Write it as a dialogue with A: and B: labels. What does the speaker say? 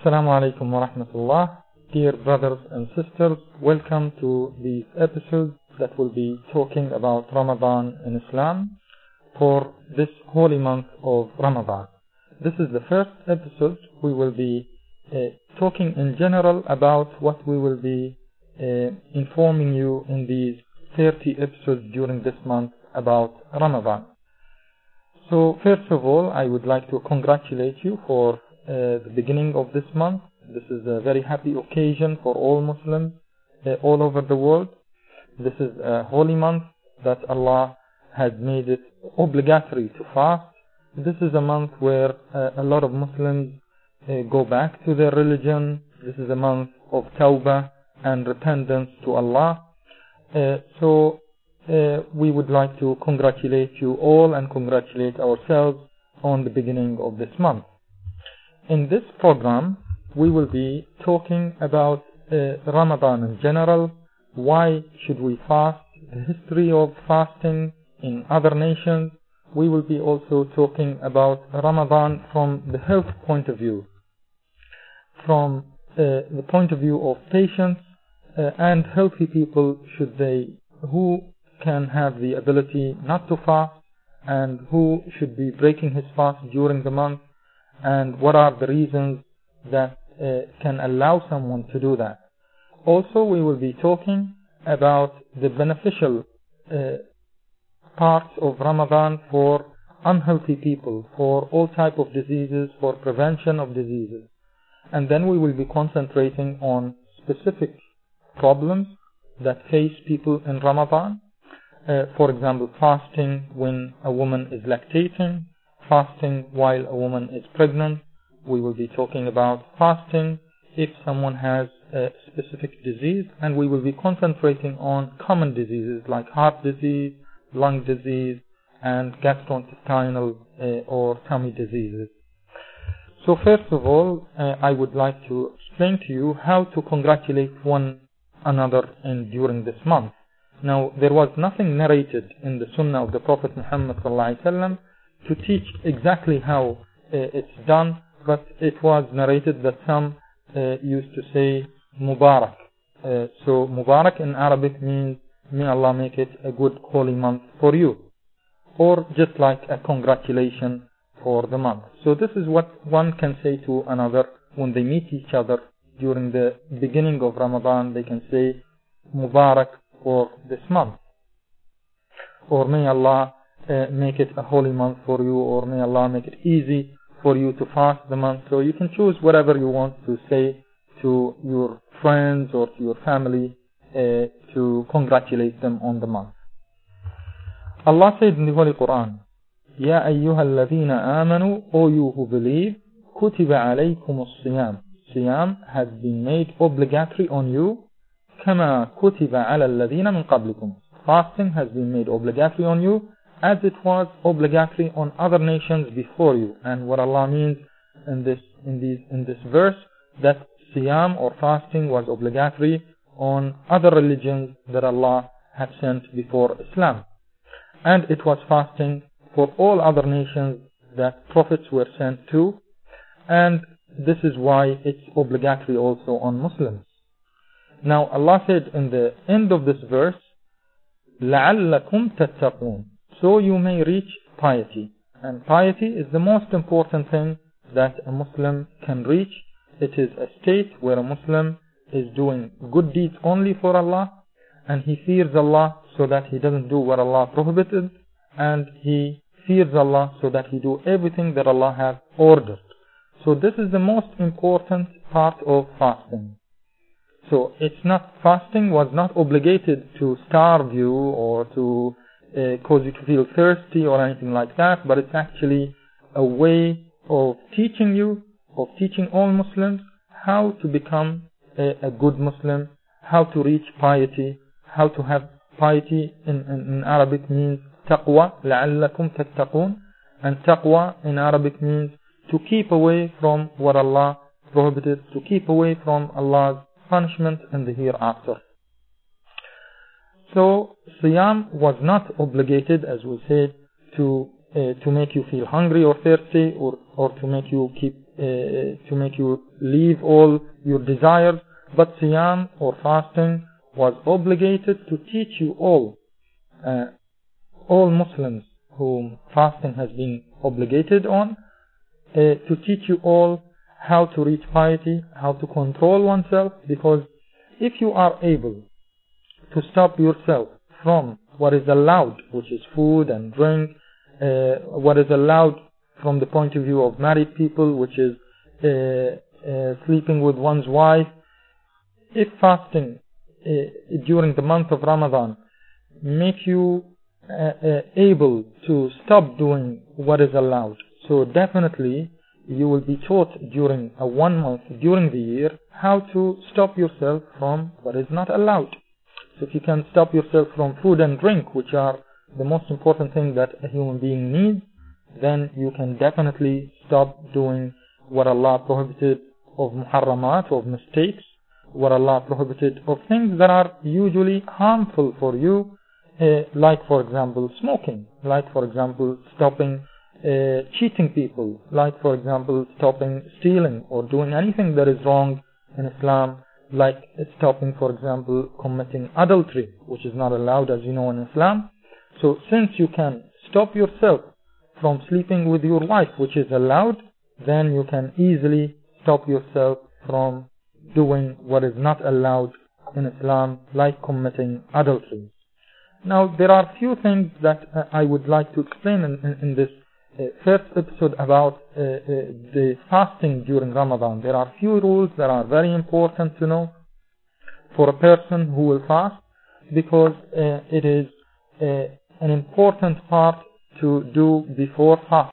A: Assalamu alaikum wa rahmatullah. Dear brothers and sisters, welcome to these episodes that will be talking about Ramadan in Islam for this holy month of Ramadan. This is the first episode. We will be uh, talking in general about what we will be uh, informing you in these 30 episodes during this month about Ramadan. So first of all, I would like to congratulate you for the beginning of this month. This is a very happy occasion for all Muslims uh, all over the world. This is a holy month that Allah has made it obligatory to fast. This is a month where uh, a lot of Muslims uh, go back to their religion. This is a month of tawbah and repentance to Allah. Uh, so uh, we would like to congratulate you all and congratulate ourselves on the beginning of this month. In this program, we will be talking about uh, Ramadan in general, why should we fast, the history of fasting in other nations. We will be also talking about Ramadan from the health point of view, from uh, the point of view of patients uh, and healthy people should they who can have the ability not to fast and who should be breaking his fast during the month and what are the reasons that uh, can allow someone to do that. Also, we will be talking about the beneficial uh, parts of Ramadan for unhealthy people, for all type of diseases, for prevention of diseases. And then we will be concentrating on specific problems that face people in Ramadan. Uh, for example, fasting when a woman is lactating, fasting while a woman is pregnant. We will be talking about fasting if someone has a specific disease, and we will be concentrating on common diseases like heart disease, lung disease, and gastrointestinal uh, or tummy diseases. So first of all, uh, I would like to explain to you how to congratulate one another in during this month. Now, there was nothing narrated in the Sunnah of the Prophet Muhammad sallallahu to teach exactly how uh, it's done, but it was narrated that some uh, used to say Mubarak. Uh, so Mubarak in Arabic means may Allah make it a good holy month for you. Or just like a congratulation for the month. So this is what one can say to another when they meet each other during the beginning of Ramadan. They can say Mubarak for this month. Or may Allah uh, make it a holy month for you or may Allah make it easy for you to fast the month. So you can choose whatever you want to say to your friends or to your family uh, to congratulate them on the month. Allah said in the Holy Quran, يا أيها الذين آمنوا O you who believe كتب عليكم الصيام Siyam has been made obligatory on you كما كتب على الذين من قبلكم Fasting has been made obligatory on you as it was obligatory on other nations before you. And what Allah means in this in these in this verse that siyam or fasting was obligatory on other religions that Allah had sent before Islam. And it was fasting for all other nations that prophets were sent to. And this is why it's obligatory also on Muslims. Now Allah said in the end of this verse, لَعَلَّكُمْ تَتَّقُونَ so you may reach piety. And piety is the most important thing that a Muslim can reach. It is a state where a Muslim is doing good deeds only for Allah and he fears Allah so that he doesn't do what Allah prohibited and he fears Allah so that he do everything that Allah has ordered. So this is the most important part of fasting. So it's not fasting was not obligated to starve you or to uh, cause you to feel thirsty or anything like that, but it's actually a way of teaching you, of teaching all Muslims how to become a, a good Muslim, how to reach piety, how to have piety in, in, in Arabic means taqwa, لَعَلَّكُمْ تَتَّقُونَ and taqwa in Arabic means to keep away from what Allah prohibited, to keep away from Allah's punishment in the hereafter. So Siyam was not obligated, as we said, to uh, to make you feel hungry or thirsty, or or to make you keep to make you leave all your desires, but Siyam or fasting was obligated to teach you all, uh, all Muslims whom fasting has been obligated on, uh, to teach you all how to reach piety, how to control oneself, because if you are able to stop yourself from what is allowed, which is food and drink, uh, what is allowed from the point of view of married people, which is uh, uh, sleeping with one's wife, if fasting uh, during the month of Ramadan make you uh, able to stop doing what is allowed, so definitely you will be taught during a one month during the year how to stop yourself from what is not allowed. If you can stop yourself from food and drink, which are the most important thing that a human being needs, then you can definitely stop doing what Allah prohibited of muharramat, of mistakes, what Allah prohibited of things that are usually harmful for you, uh, like for example smoking, like for example stopping uh, cheating people, like for example stopping stealing or doing anything that is wrong in Islam, like stopping for example committing adultery, which is not allowed as you know in Islam. So since you can stop yourself from sleeping with your wife, which is allowed, then you can easily stop yourself from doing what is not allowed in Islam, like committing adultery. Now, there are few things that uh, I would like to explain in, in, in this uh, first episode about uh, uh, the fasting during Ramadan. There are few rules that are very important to know for a person who will fast because uh, it is uh, an important part to do before fast.